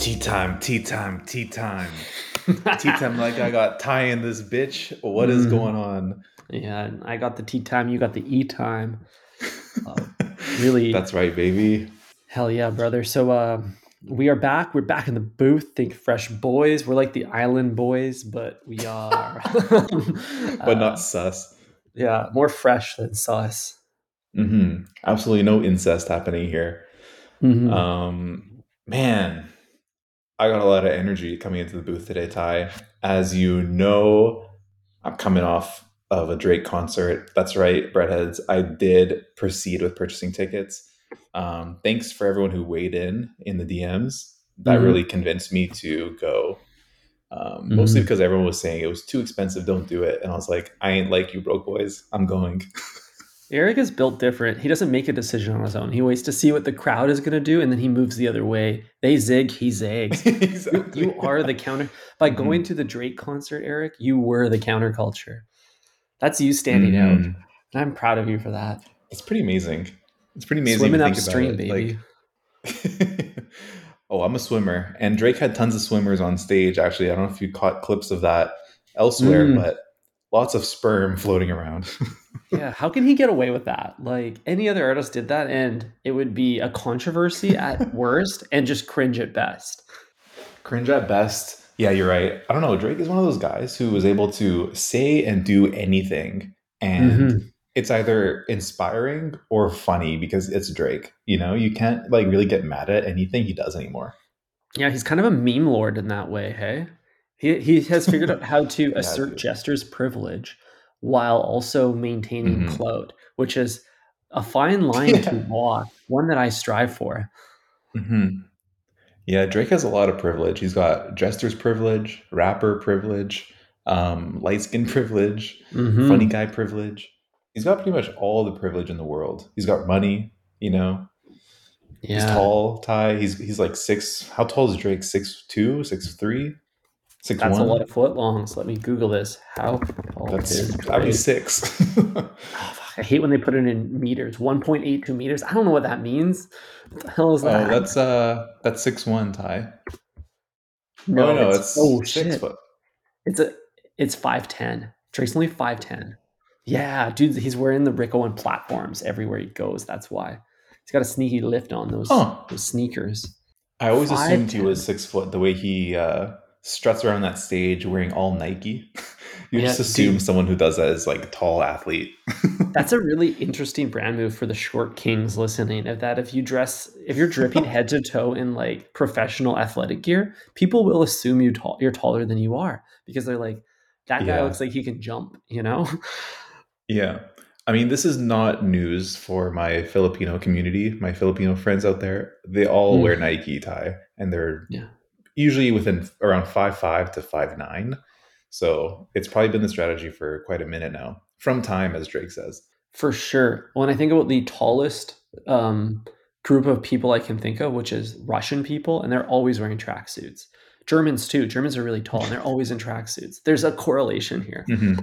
Tea time, tea time, tea time. tea time like I got tie in this bitch. What is Mm. going on? Yeah, I got the tea time, you got the e time. Uh, really, That's right, baby. hell yeah, brother. So uh, we are back. We're back in the booth. Think fresh boys. We're like the island boys, but we are, But uh, not sus. yeah, more fresh than sauce. hmm Absolutely no incest happening here. Mhm. Um, man, I got a lot of energy coming into the booth today, Ty. As you know, I'm coming off of a Drake concert. That's right, breadheads. I did proceed with purchasing tickets. Um, thanks for everyone who weighed in in the DMs. That Mhm. really convinced me to go. Um, Mostly Mhm. because everyone was saying it was too expensive. Don't do it. And I was like, I ain't like you, broke boys. I'm going. Eric is built different. He doesn't make a decision on his own. He waits to see what the crowd is going to do, and then he moves the other way. They zig, he zags. You, exactly. you are the counter. By Mhm. going to the Drake concert, Eric, you were the counterculture. That's you standing out. Mhm. And I'm proud of you for that. It's pretty amazing. It's pretty amazing. Swimming upstream, baby. Like, oh, I'm a swimmer, and Drake had tons of swimmers on stage. Actually, I don't know if you caught clips of that elsewhere, Mm. but lots of sperm floating around. yeah, how can he get away with that? Like any other artist did that, and it would be a controversy at worst and just cringe at best. Cringe at best. Yeah, you're right. I don't know. Drake is one of those guys who was able to say and do anything, and Mhm. it's either inspiring or funny because it's Drake. You know, you can't like really get mad at anything he does anymore. Yeah, he's kind of a meme lord in that way. Hey, he he has figured out how to assert. Jester's privilege while also maintaining Mhm. clout, which is a fine line to walk. One that I strive for. hmm Yeah, Drake has a lot of privilege. He's got jester's privilege, rapper privilege, um, light skin privilege, Mhm. funny guy privilege. He's got pretty much all the privilege in the world. He's got money, you know. He's Yeah. tall, Ty. He's he's like six. How tall is Drake? Six two, six three, six That's one. a lot of foot longs. Let me Google this. How tall That's is that'd be six. Oh, fuck, I hate when they put it in meters. 1.82 meters. I don't know what that means. What the hell is oh, that? that's uh, that's six one, Ty. no, oh no, it's, it's oh six shit. foot. It's a it's 5'10. Drake's only 5'10. Yeah, dude, he's wearing the Rick Owen platforms everywhere he goes. That's why. He's got a sneaky lift on those, Huh. those sneakers. I always assumed he 5'10". was six foot the way he uh, struts around that stage wearing all Nike. you Yeah, just assume dude. someone who does that is like a tall athlete. That's a really interesting brand move for the short kings listening. Of that, if you dress, if you're dripping head to toe in like professional athletic gear, people will assume you tall, you're taller than you are because they're like, that guy Yeah. looks like he can jump. You know? yeah. I mean, this is not news for my Filipino community, my Filipino friends out there. They all Mm. wear Nike tie, and they're Yeah. Usually within around five five to five nine. So it's probably been the strategy for quite a minute now, from time, as Drake says. For sure. When I think about the tallest um, group of people I can think of, which is Russian people, and they're always wearing tracksuits. Germans too. Germans are really tall, and they're always in tracksuits. There's a correlation here. Mhm.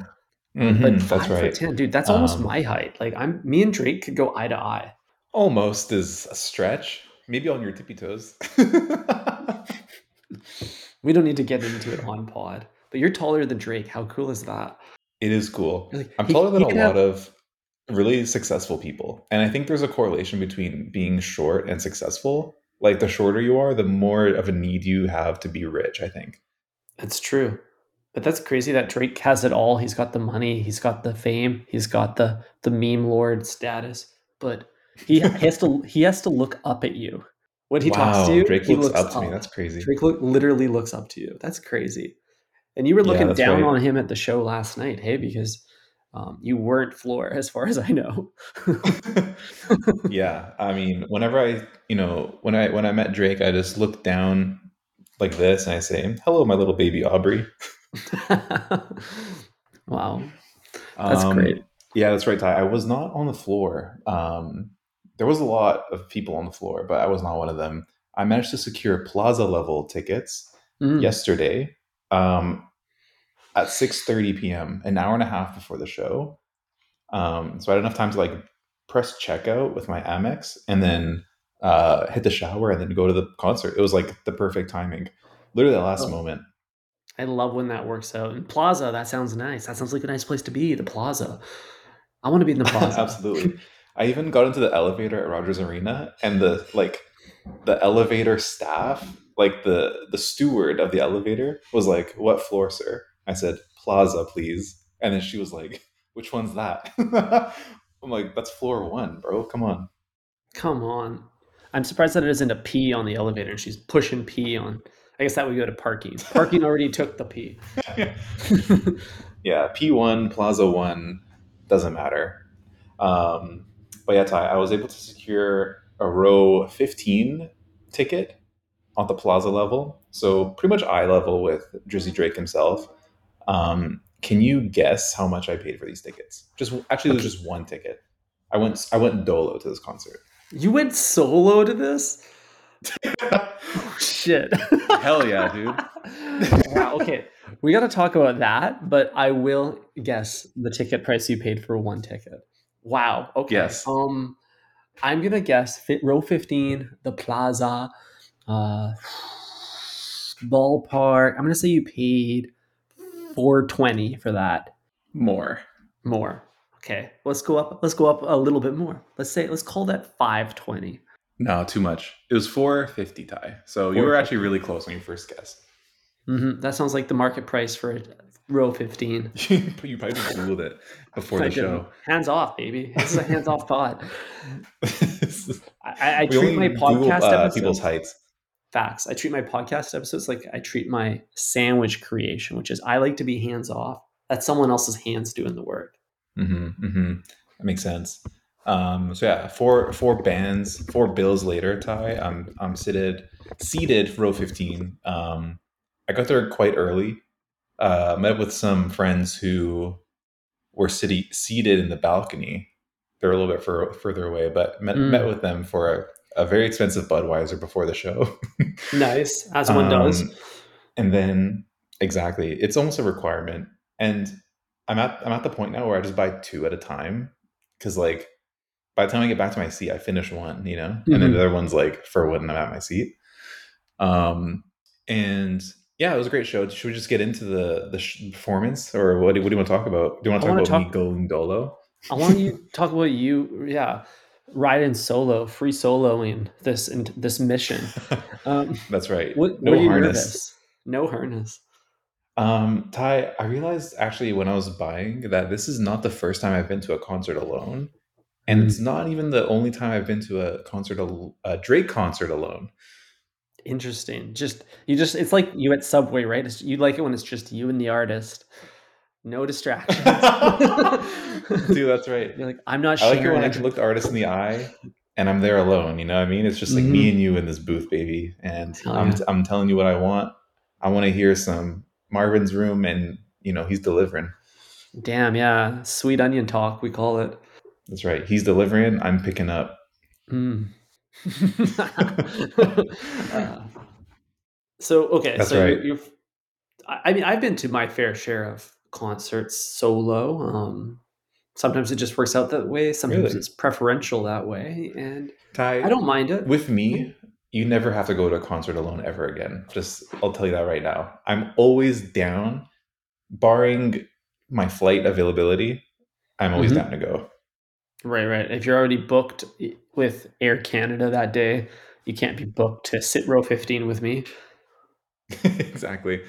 But Mhm, five that's foot right. ten, dude, that's almost Um, my height. Like I'm, me and Drake could go eye to eye. Almost is a stretch. Maybe on your tippy toes. We don't need to get into it on pod. But you're taller than Drake. How cool is that? It is cool. Like, I'm he- taller than a could lot have- of really successful people. And I think there's a correlation between being short and successful. Like the shorter you are, the more of a need you have to be rich, I think. That's true. But that's crazy that Drake has it all. He's got the money, he's got the fame, he's got the the meme lord status. But he has to he has to look up at you. When he talks to you, Drake he looks, looks up to me. That's crazy. Drake look, literally looks up to you. That's crazy. And you were looking that's down right. on him at the show last night, hey, because um, you weren't floor, as far as I know. yeah. I mean, whenever I, you know, when I when I met Drake, I just looked down like this and I say, Hello, my little baby Aubrey. wow, that's Um, great. Yeah, that's right, Ty. I was not on the floor. Um, there was a lot of people on the floor, but I was not one of them. I managed to secure plaza level tickets Mm. yesterday um, at 6.30 p.m., an hour and a half before the show. Um, so I had enough time to like press checkout with my Amex and then uh, hit the shower, and then go to the concert. It was like the perfect timing. Literally the last Oh. moment. I love when that works out. And Plaza, that sounds nice. That sounds like a nice place to be. The Plaza. I want to be in the Plaza. Absolutely. I even got into the elevator at Rogers Arena, and the like, the elevator staff, like the the steward of the elevator, was like, "What floor, sir?" I said, "Plaza, please." And then she was like, "Which one's that?" I'm like, "That's floor one, bro. Come on." Come on. I'm surprised that it isn't a P on the elevator and she's pushing P on. I guess that would go to parking. Parking already took the P. yeah, P1, Plaza 1, doesn't matter. Um, but yeah, Ty, I was able to secure a row 15 ticket on the Plaza level. So pretty much eye level with Drizzy Drake himself. Um, can you guess how much I paid for these tickets? Just actually, it was just one ticket. I went I went dolo to this concert. you went solo to this? Oh, shit. Hell yeah, dude. wow, okay. We got to talk about that, but I will guess the ticket price you paid for one ticket. Wow. Okay. Yes. Um I'm going to guess fit row 15, the Plaza uh ballpark. I'm going to say you paid 420 for that. More. More. Okay. Let's go up let's go up a little bit more. Let's say let's call that 520. No, too much. It was 450 Ty. So you were actually really close when you first guessed. Mhm. That sounds like the market price for row 15. you probably just Googled it before the show. Hands off, baby. This is a hands off pod. I, I, I treat my Google podcast uh, episodes people's heights. facts. I treat my podcast episodes like I treat my sandwich creation, which is I like to be hands off. That's someone else's hands doing the work. Mm-hmm, mm-hmm. That makes sense. Um, so yeah, four four bands, four bills later, Ty. I'm I'm seated seated row 15. Um, I got there quite early. Uh, met with some friends who were city, seated in the balcony. They're a little bit fur, further away, but met, Mm. met with them for a, a very expensive Budweiser before the show. Nice, as one does. Um, And then exactly, it's almost a requirement. And I'm at I'm at the point now where I just buy two at a time because like by the time I get back to my seat, I finish one, you know, and then Mhm. the other one's like for when I'm at my seat. Um, and yeah, it was a great show. Should we just get into the the sh- performance, or what do, what do you want to talk about? Do you want to talk about me going dolo? I want you to talk about you, yeah, riding solo, free soloing this and this mission. Um, That's right. what, no what harness. No harness. Um, Ty, I realized actually when I was buying that this is not the first time I've been to a concert alone, and Mm. it's not even the only time I've been to a concert, al- a Drake concert alone. Interesting. Just you just it's like you at Subway, right? It's, you like it when it's just you and the artist, no distractions. Dude, that's right. You're like, I'm not I like it when I can look the artist in the eye and I'm there alone. You know what I mean? It's just like me and you in this booth, baby. And Mm-hmm. I'm, yeah. I'm telling you what I want. I want to hear some Marvin's Room, and you know he's delivering. Damn, yeah, sweet onion talk we call it. That's right. He's delivering. I'm picking up. Mm. Uh, so okay, That's so right. you're, you're. I mean, I've been to my fair share of concerts solo. Um, sometimes it just works out that way. Sometimes Really? it's preferential that way, and Ty, I don't mind it. with me, you never have to go to a concert alone ever again. Just I'll tell you that right now. I'm always down, barring my flight availability. I'm always Mhm. down to go. Right, right. If you're already booked with Air Canada that day, you can't be booked to sit row 15 with me. exactly.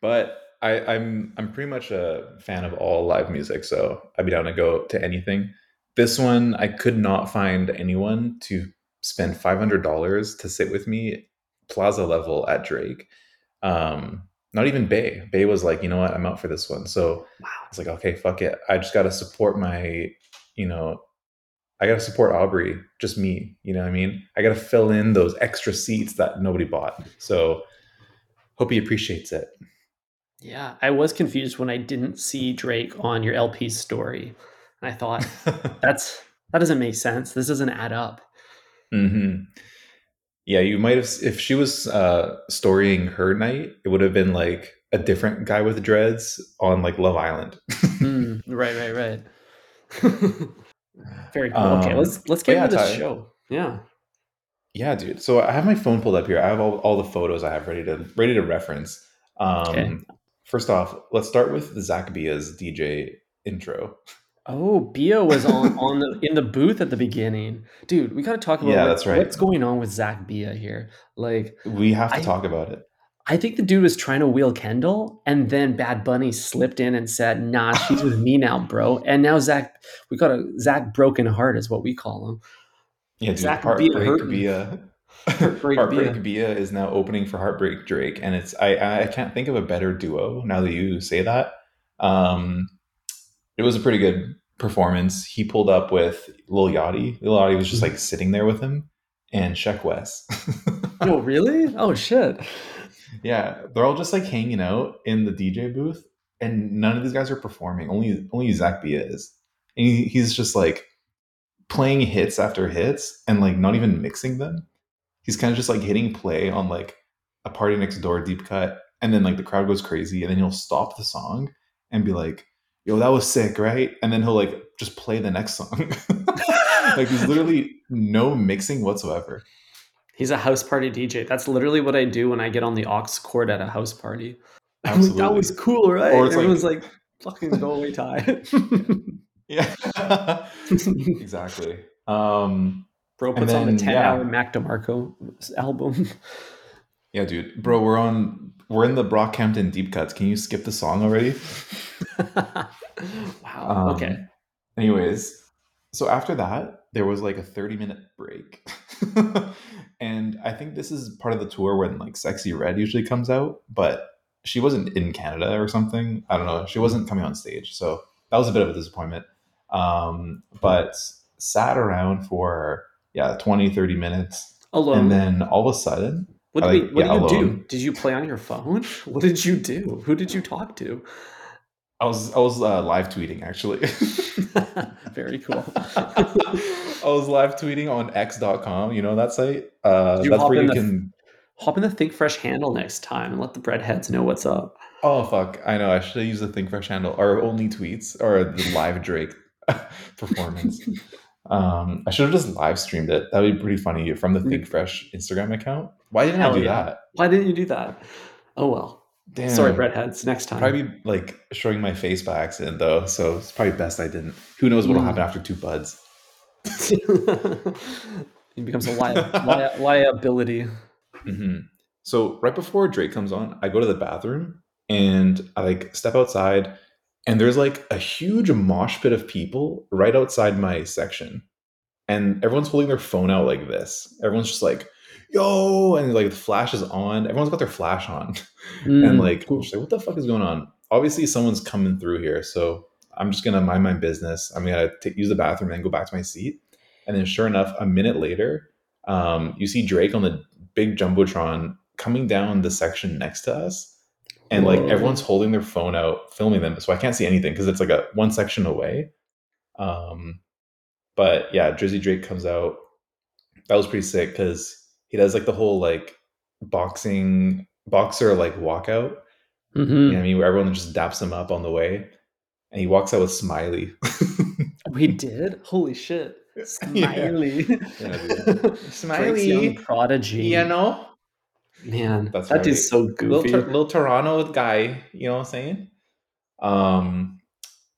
But I, I'm I'm pretty much a fan of all live music, so I'd be down to go to anything. This one, I could not find anyone to spend five hundred dollars to sit with me, plaza level at Drake. Um, not even Bay. Bay was like, you know what, I'm out for this one. So Wow. I was like, okay, fuck it. I just got to support my, you know, I got to support Aubrey, just me. You know what I mean? I got to fill in those extra seats that nobody bought. So hope he appreciates it. Yeah, I was confused when I didn't see Drake on your LP story. And I thought, that's that doesn't make sense. This doesn't add up. Mm-hmm. Yeah, you might have, if she was uh, storying her night, it would have been like a different guy with dreads on like Love Island. Hmm, right, right, right. Very cool. okay, Um, let's let's get into Ty. show. Yeah. Yeah, dude. So I have my phone pulled up here. I have all, all the photos I have ready to ready to reference. Um, Okay. First off, let's start with Zack Bia's DJ intro. Oh, Bia was on on the in the booth at the beginning. Dude, we gotta talk about Yeah, what that's right. what's going on with Zack Bia here. Like, We have to I talk about it. I think the dude was trying to wheel Kendall, and then Bad Bunny slipped in and said, "Nah, she's with me now, bro." And now Zack, we got a Zack broken heart, is what we call him. Yeah, dude. Zack Heartbreak. Bia. Heartbreak Heartbreak Bia. Bia is now opening for Heartbreak Drake, and it's I I can't think of a better duo now that you say that. Um, it was a pretty good performance. He pulled up with Lil Yachty. Lil Yachty was just like sitting there with him, and Sheck Wes. Oh, really? Oh shit. Yeah, they're all just like hanging out in the DJ booth, and none of these guys are performing. Only only Zack Bia is, and he, he's just like playing hits after hits and like not even mixing them. He's kind of just like hitting play on like a party next door deep cut, and then like the crowd goes crazy, and then he'll stop the song and be like, "Yo, that was sick, right?" And then he'll like just play the next song. like there's literally no mixing whatsoever. He's a house party DJ. That's literally what I do when I get on the aux cord at a house party. I'm like, Absolutely. that was cool, right? Or it's like- Everyone's like, fucking go away, Ty. Yeah, exactly. Um, Bro And puts on the 10 yeah. hour Mac DeMarco album. yeah, dude, bro, we're on. We're in the Brockhampton deep cuts. Can you skip the song already? wow. Um, okay. Anyways, so after that, there was like a 30 minute break. And I think this is part of the tour when like Sexyy Red usually comes out, but she wasn't in Canada or something. I don't know. She wasn't coming on stage. So that was a bit of a disappointment. Um, but sat around for, yeah, 20, 30 minutes. Alone. And then all of a sudden, what did, like- we, what yeah, did you do? Did you play on your phone? What did you do? Who did you talk to? I was I was uh, live tweeting actually. Very cool. I was live tweeting on x.com, you know that site? Uh, that's where you the- can Hop in the Think Fresh handle next time and let the breadheads know what's up. Oh fuck! I know. I should have used the Think Fresh handle. Our only tweets or the live Drake performance. um, I should have just live streamed it. That would be pretty funny from the Think Fresh Instagram account. Why didn't Hell I do yeah. that? Why didn't you do that? Oh well. Damn. Sorry, breadheads. Next time. Probably be, like showing my face by accident though, so it's probably best I didn't. Who knows what'll Mm. happen after two buds? it becomes a li- li- liability. hmm So right before Drake comes on, I go to the bathroom and I like step outside, and there's like a huge mosh pit of people right outside my section, and everyone's holding their phone out like this. Everyone's just like, "Yo!" and like the flash is on. Everyone's got their flash on, and Mm, like, cool. Like, what the fuck is going on? Obviously, someone's coming through here, so I'm just gonna mind my business. I'm gonna use the bathroom and go back to my seat. And then, sure enough, a minute later, um, you see Drake on the big jumbotron coming down the section next to us, and like everyone's holding their phone out, filming them. So I can't see anything because it's like a one section away. Um, but yeah, Drizzy Drake comes out. That was pretty sick because he does like the whole like boxing boxer like walkout. Mhm. You know I mean? Where everyone just daps him up on the way. And he walks out with Smiley. We did? Holy shit. Yeah. Smiley. Yeah. Drake's young prodigy. know? Man, That's that is right. so Little, goofy. Tor- little Toronto guy, you know what I'm saying? Um,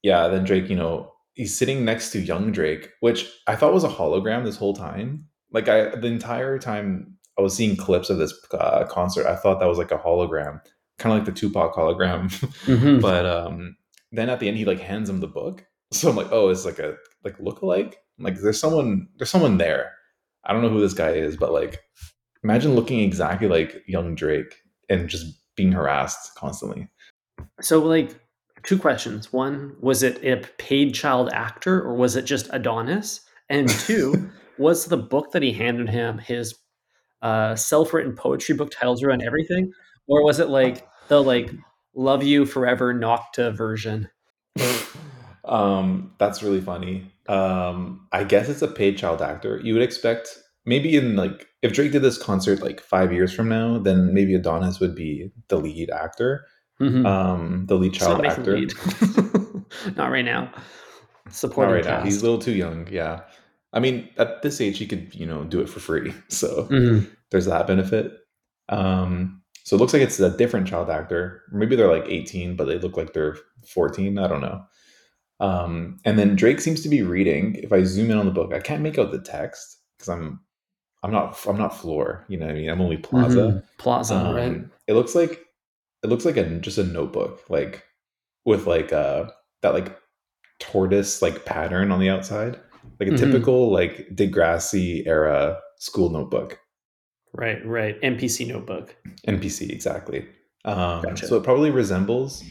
yeah, then Drake, you know, he's sitting next to young Drake, which I thought was a hologram this whole time. Like I the entire time I was seeing clips of this uh, concert, I thought that was like a hologram, kind of like the Tupac hologram. Mhm. but um then at the end he like hands him the book so i'm like oh it's like a like look-alike like there's someone there's someone there i don't know who this guy is but like imagine looking exactly like young drake and just being harassed constantly So, like, two questions. One, was it a paid child actor or was it just Adonis? And two, was the book that he handed him his uh, self-written poetry book Titles Ruin Everything, or was it like the like "Love You Forever" Nocta version? um that's really funny um i guess it's a paid child actor you would expect maybe in like if drake did this concert like five years from now then maybe adonis would be the lead actor Mhm. um the lead not child actor lead. not right now. Not Supporting right now. He's a little too young. Yeah. I mean, at this age, he could you know do it for free, so Mhm. there's that benefit. Um, so it looks like it's a different child actor. Maybe they're like 18, but they look like they're 14. I don't know. Um, and then Drake seems to be reading. If I zoom in on the book, I can't make out the text because I'm I'm not I'm not floor. You know what I mean? I'm only plaza. Mhm. Plaza, Um, right? It looks like it looks like a just a notebook, like with like uh that like tortoise like pattern on the outside, like a Mhm. typical like Degrassi era school notebook. Right, right. NPC notebook. NPC exactly. Um, Gotcha. So it probably resembles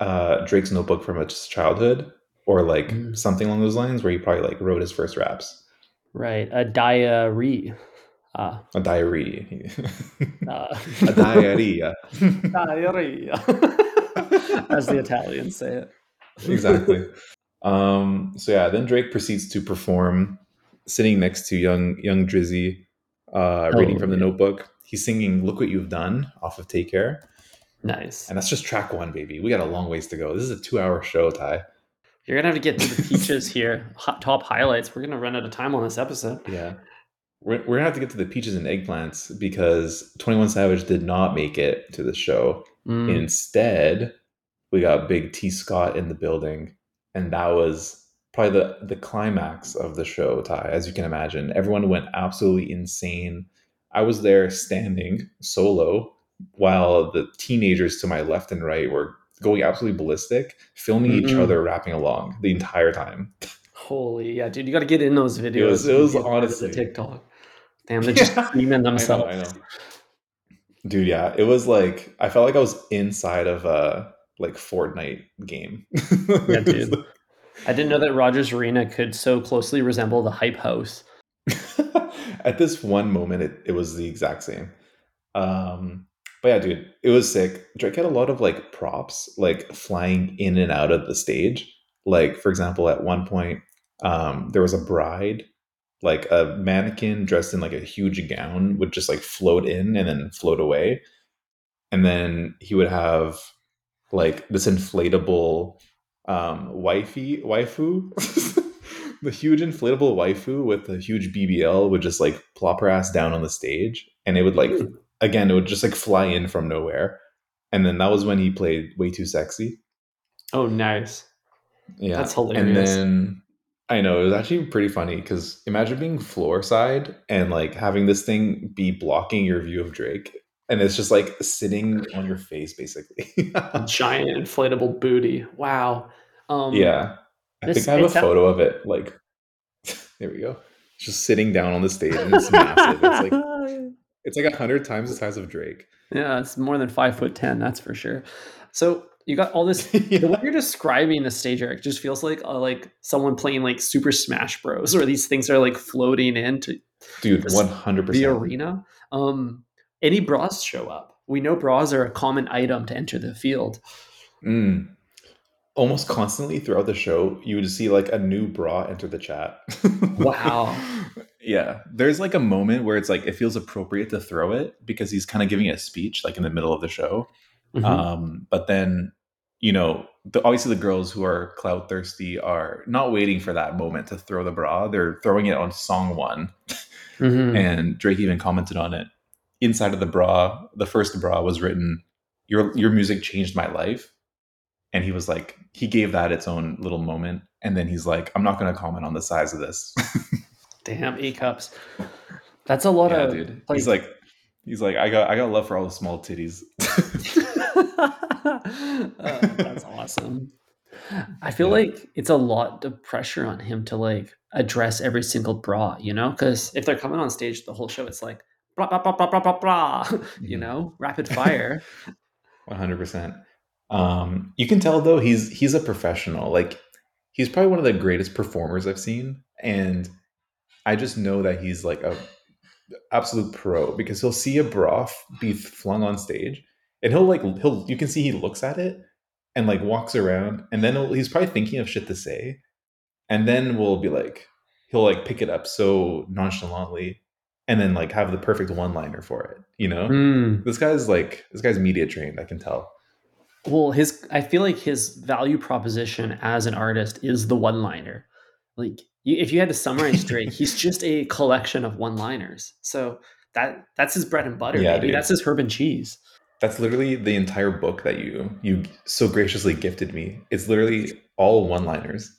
uh, Drake's notebook from his childhood, or like Mm. something along those lines, where he probably like wrote his first raps. Right. A diary. Uh, A diary. uh, a diarrhea. diary. As the Italians say it. exactly. Um, so yeah, then Drake proceeds to perform, sitting next to young young Drizzy, uh, reading Oh, from the yeah. notebook. He's singing "Look What You've Done" off of "Take Care," Nice. and that's just track one, baby. We got a long ways to go. This is a two-hour show, Ty. You're gonna have to get to the peaches here. Hot, top highlights. We're gonna run out of time on this episode. Yeah. We're, we're gonna have to get to the peaches and eggplants because 21 Savage did not make it to the show. Mm. Instead, we got Big T Scott in the building, and that was probably the the climax of the show. Ty, as you can imagine, everyone went absolutely insane. I was there standing solo while the teenagers to my left and right were going absolutely ballistic, filming each Mm-mm. other rapping along the entire time. Holy yeah, dude! You got to get in those videos. was- it was of the honestly- TikTok. Damn, they're just screaming I know, themselves. I know. Dude, yeah, it was like I felt like I was inside of a like Fortnite game. Yeah, dude. I didn't know that Rogers Arena could so closely resemble the Hype House. At this one moment, it, it was the exact same. Um, but yeah, dude, it was sick. Drake had a lot of like props, like flying in and out of the stage. Like, for example, at one point, um, there was a bride, like a mannequin dressed in like a huge gown would just like float in and then float away. And then he would have like this inflatable um wifey waifu the huge inflatable waifu with a huge bbl would just like plop her ass down on the stage and it would like Hmm. again it would just like fly in from nowhere and then that was when he played way too sexy Oh, nice. yeah That's hilarious. and then i know it was actually pretty funny because imagine being floor side and like having this thing be blocking your view of drake and it's just like sitting on your face basically Giant inflatable booty. Wow. Um, Yeah. I This- think I have a photo of it. Like, there we go. Just sitting down on the stage, and it's massive. It's like it's like a hundred times the size of Drake. yeah, it's more than five foot ten. That's for sure. So you got all this. Yeah. The way you're describing the stage, Eric, just feels like uh, like someone playing like Super Smash Bros. Where these things are like floating into Dude, This- one hundred the percent. arena. Um, any bras show up? We know bras are a common item to enter the field. Mm. Almost constantly throughout the show, you would see like a new bra enter the chat. Wow. yeah, there's like a moment where it's like it feels appropriate to throw it because he's kind of giving a speech, like in the middle of the show. Mhm. Um, but then, you know, the, obviously the girls who are cloud thirsty are not waiting for that moment to throw the bra. They're throwing it on song one. Mhm. And Drake even commented on it. Inside of the bra, the first bra was written, "Your your music changed my life," and he was like, he gave that its own little moment, and then he's like, "I'm not going to comment on the size of this." Damn, E cups. That's a lot yeah, of dude. he's like, he's like, I got I got love for all the small titties. Uh, that's awesome. I feel Yeah. like it's a lot of pressure on him to like address every single bra, you know? Because if they're coming on stage the whole show, it's like blah blah blah blah blah blah blah. You Mhm. know, rapid fire. One hundred percent. Um, you can tell though he's he's a professional. Like he's probably one of the greatest performers I've seen, and I just know that he's like a absolute pro because he'll see a f- be flung on stage, and he'll like he'll you can see he looks at it and like walks around, and then he's probably thinking of shit to say, and then we'll be like he'll like pick it up so nonchalantly, and then like have the perfect one liner for it. You know, Mm. this guy's like this guy's media trained. I can tell. Well, his I feel like his value proposition as an artist is the one liner. like you, if you had to summarize Drake, he's just a collection of one-liners. So that that's his bread and butter. Yeah, baby. dude. That's his herb and cheese. That's literally the entire book that you you so graciously gifted me. It's literally all one-liners.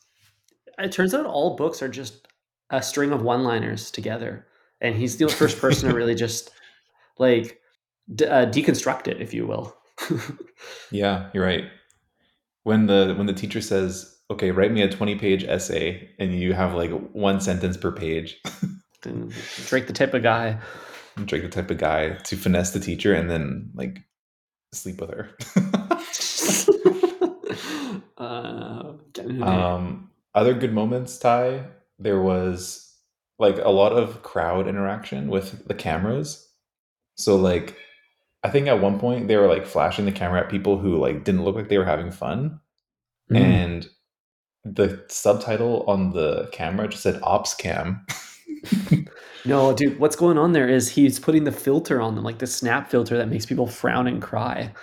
It turns out all books are just a string of one-liners together, and he's the first person to really just like d- uh, deconstruct it, if you will. Yeah, you're right. When the when the teacher says, "Okay, write me a 20-page essay," and you have like one sentence per page, Drake, the type of guy. Drake the type of guy to finesse the teacher and then like sleep with her. uh, getting in there. um, other good moments, Ty. There was like a lot of crowd interaction with the cameras. So like, I think at one point they were like flashing the camera at people who like didn't look like they were having fun, Mm. and the subtitle on the camera just said "Ops Cam." No, dude, what's going on there is he's putting the filter on them, like the snap filter that makes people frown and cry.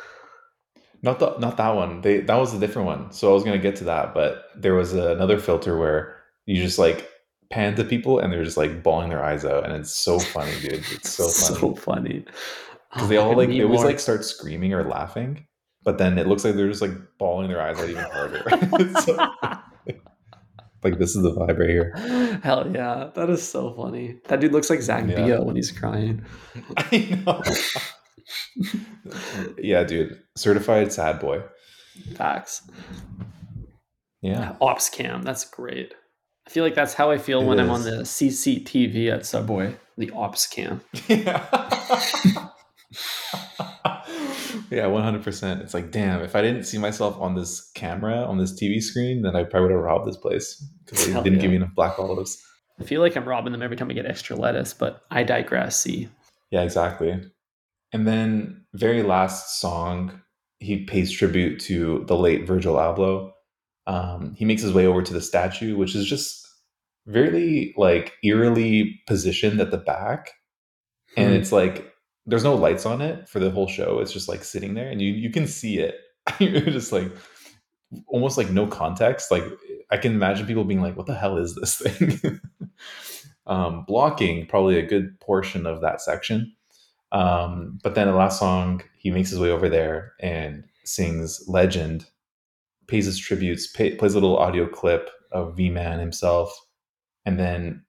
Not the not that one. They that was a different one. So I was gonna get to that, but there was another filter where you just like pan to people and they're just like bawling their eyes out, and it's so funny, dude. It's so funny so funny. because Oh, they all like they always more. like start screaming or laughing, but then it looks like they're just like bawling their eyes out even harder. So- like this is the vibe right here. Hell yeah, that is so funny. That dude looks like Zack Yeah. Bio when he's crying. I know. yeah, dude. Certified sad boy. Facts. Yeah. Ops cam, that's great. I feel like that's how I feel It when I'm on the CCTV at Subway. The ops cam. Yeah. yeah, 100%. It's like, damn, if I didn't see myself on this camera, on this TV screen, then I probably would have robbed this place because they Hell didn't yeah. give me enough black olives. I feel like I'm robbing them every time I get extra lettuce, but I digress. See, Yeah, exactly. And then, very last song, he pays tribute to the late Virgil Abloh. Um, he makes his way over to the statue, which is just very like eerily positioned at the back. and Hmm. it's like there's no lights on it for the whole show. It's just like sitting there and you you can see it. You're just like almost like no context. Like i can imagine people being like what the hell is this thing? Um blocking probably a good portion of that section. Um but then the last song he makes his way over there and sings legend pays his tributes pay, plays a little audio clip of v-man himself and then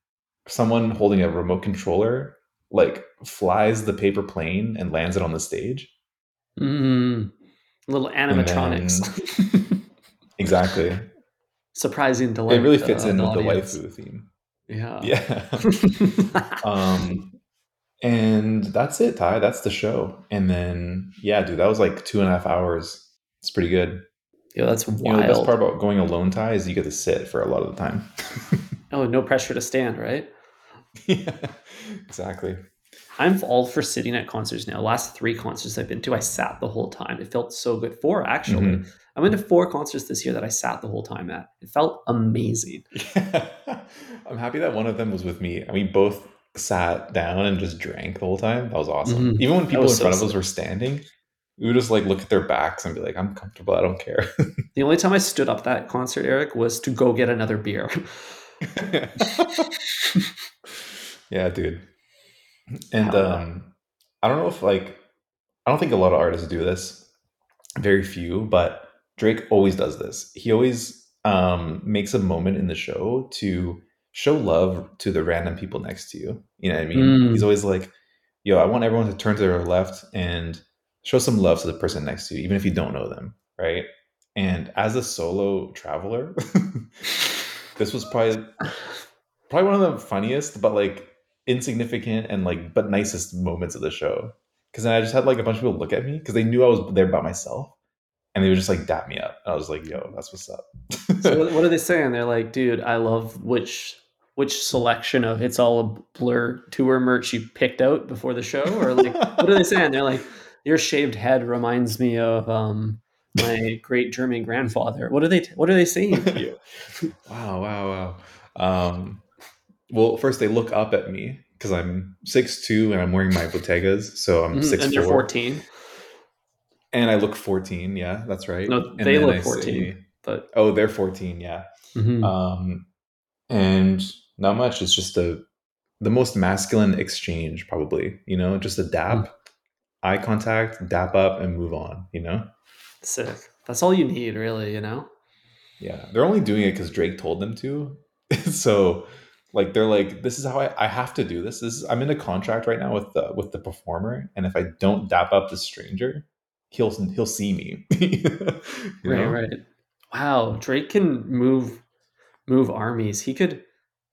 someone holding a remote controller like flies the paper plane and lands it on the stage. Mm, little animatronics. Exactly. Surprising delight. it really fits uh, in with the waifu theme. Yeah. Yeah. um and that's it, Ty. That's the show. And then yeah, dude, that was like two and a half hours. It's pretty good. Yo, that's You know, the best part about going alone, Ty, is you get to sit for a lot of the time. oh, no pressure to stand, right? yeah, exactly. I'm all for sitting at concerts now. Last three concerts I've been to, I sat the whole time. It felt so good. Four actually. Mhm. I went to four concerts this year that I sat the whole time at. It felt amazing. I'm happy that one of them was with me. We both sat down and just drank the whole time. That was awesome. Mhm. Even when people in so front of us were standing, we would just like look at their backs and be like, I'm comfortable. I don't care. The only time I stood up that concert, Eric, was to go get another beer. yeah, dude. And um I don't know if like I don't think a lot of artists do this. Very few, but Drake always does this. He always um makes a moment in the show to show love to the random people next to you. You know what I mean? Mm. He's always like, yo, I want everyone to turn to their left and show some love to the person next to you, even if you don't know them, right? And as a solo traveler, this was probably probably one of the funniest, but like insignificant and like but nicest moments of the show. Because then I just had like a bunch of people look at me because they knew I was there by myself, and they would just like dap me up. I was like, "Yo, that's what's up." so what, what are they saying? They're like, dude, I love which which selection of it's all a blur tour merch you picked out before the show, or like what are they saying? They're like, your shaved head reminds me of um my great German grandfather. What are they? What are they saying to you? wow, wow, wow. Um, well, first they look up at me because I'm 6'2 and I'm wearing my Bottegas, so I'm Mhm, six and you're 14, and I look 14. Yeah, that's right. No, they look I 14. but oh, they're 14. Yeah. mhm. Um, and not much. It's just a the most masculine exchange, probably. You know, just a dab. Mm. Eye contact, dap up, and move on. You know. Sick. That's all you need, really. You know. Yeah, they're only doing it because Drake told them to. so, like, they're like, "This is how I, I have to do this. This is, I'm in a contract right now with the with the performer, and if I don't dap up the stranger, he'll he'll see me." Right. know? Right. Wow. Drake can move move armies. He could.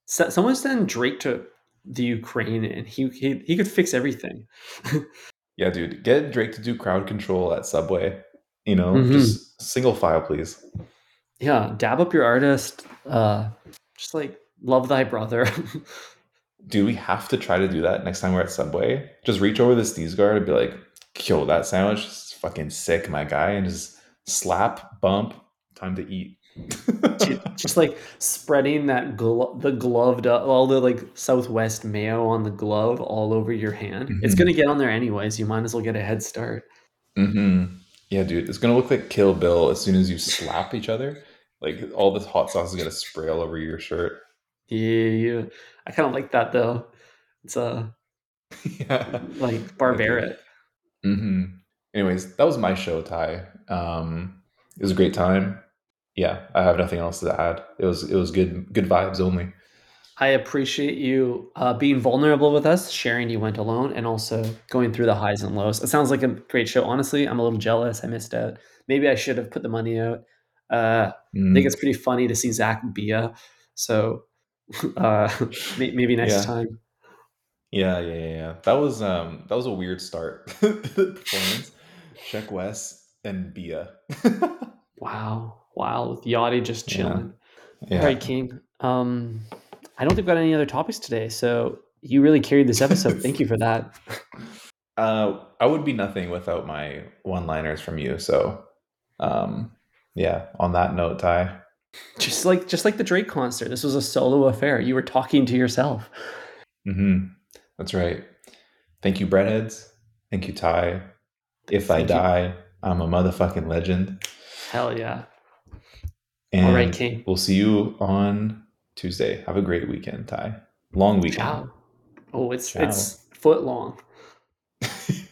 Someone send Drake to the Ukraine, and he he, he could fix everything. Yeah, dude, get Drake to do crowd control at Subway. You know, Mhm. just single file, please. yeah. Dab up your artist. Uh, just like love thy brother. Do we have to try to do that next time we're at Subway? Just reach over the sneeze guard and be like, "Yo, that sandwich is fucking sick, my guy," and just slap, bump, time to eat. Ju- just like spreading that glo- the gloved up all the like southwest mayo on the glove all over your hand it's Mhm. gonna get on there anyways you might as well get a head start Mm-hmm. Yeah, dude, it's gonna look like Kill Bill as soon as you slap each other. Like all this hot sauce is gonna spray all over your shirt. yeah, yeah. i kind of like that though it's uh yeah. like barbaric hmm Anyways, that was my show, Ty. Um, it was a great time. Yeah, I have nothing else to add. It was it was good good vibes only. i appreciate you uh, being vulnerable with us sharing you went alone and also going through the highs and lows it sounds like a great show honestly i'm a little jealous i missed out maybe i should have put the money out uh, Mm, I think it's pretty funny to see Zack Bia. So uh, maybe next Yeah. time. yeah, yeah, yeah, yeah. That was um that was a weird start. performance. Sheck Wes and Bia. Wow, wow, with Yachty just chilling. yeah. All right, King. Um, I don't think we've got any other topics today. So you really carried this episode. Thank you for that. Uh, I would be nothing without my one-liners from you. So, um, yeah. On that note, Ty. Just like just like the Drake concert, this was a solo affair. You were talking to yourself. hmm That's right. Thank you, breadheads. Thank you, Ty. If I Thank you. die, I'm a motherfucking legend. Hell yeah. And All right, King. we'll see you on Tuesday. Have a great weekend, Ty. Long weekend. Ciao. Oh, it's Ciao. it's foot long.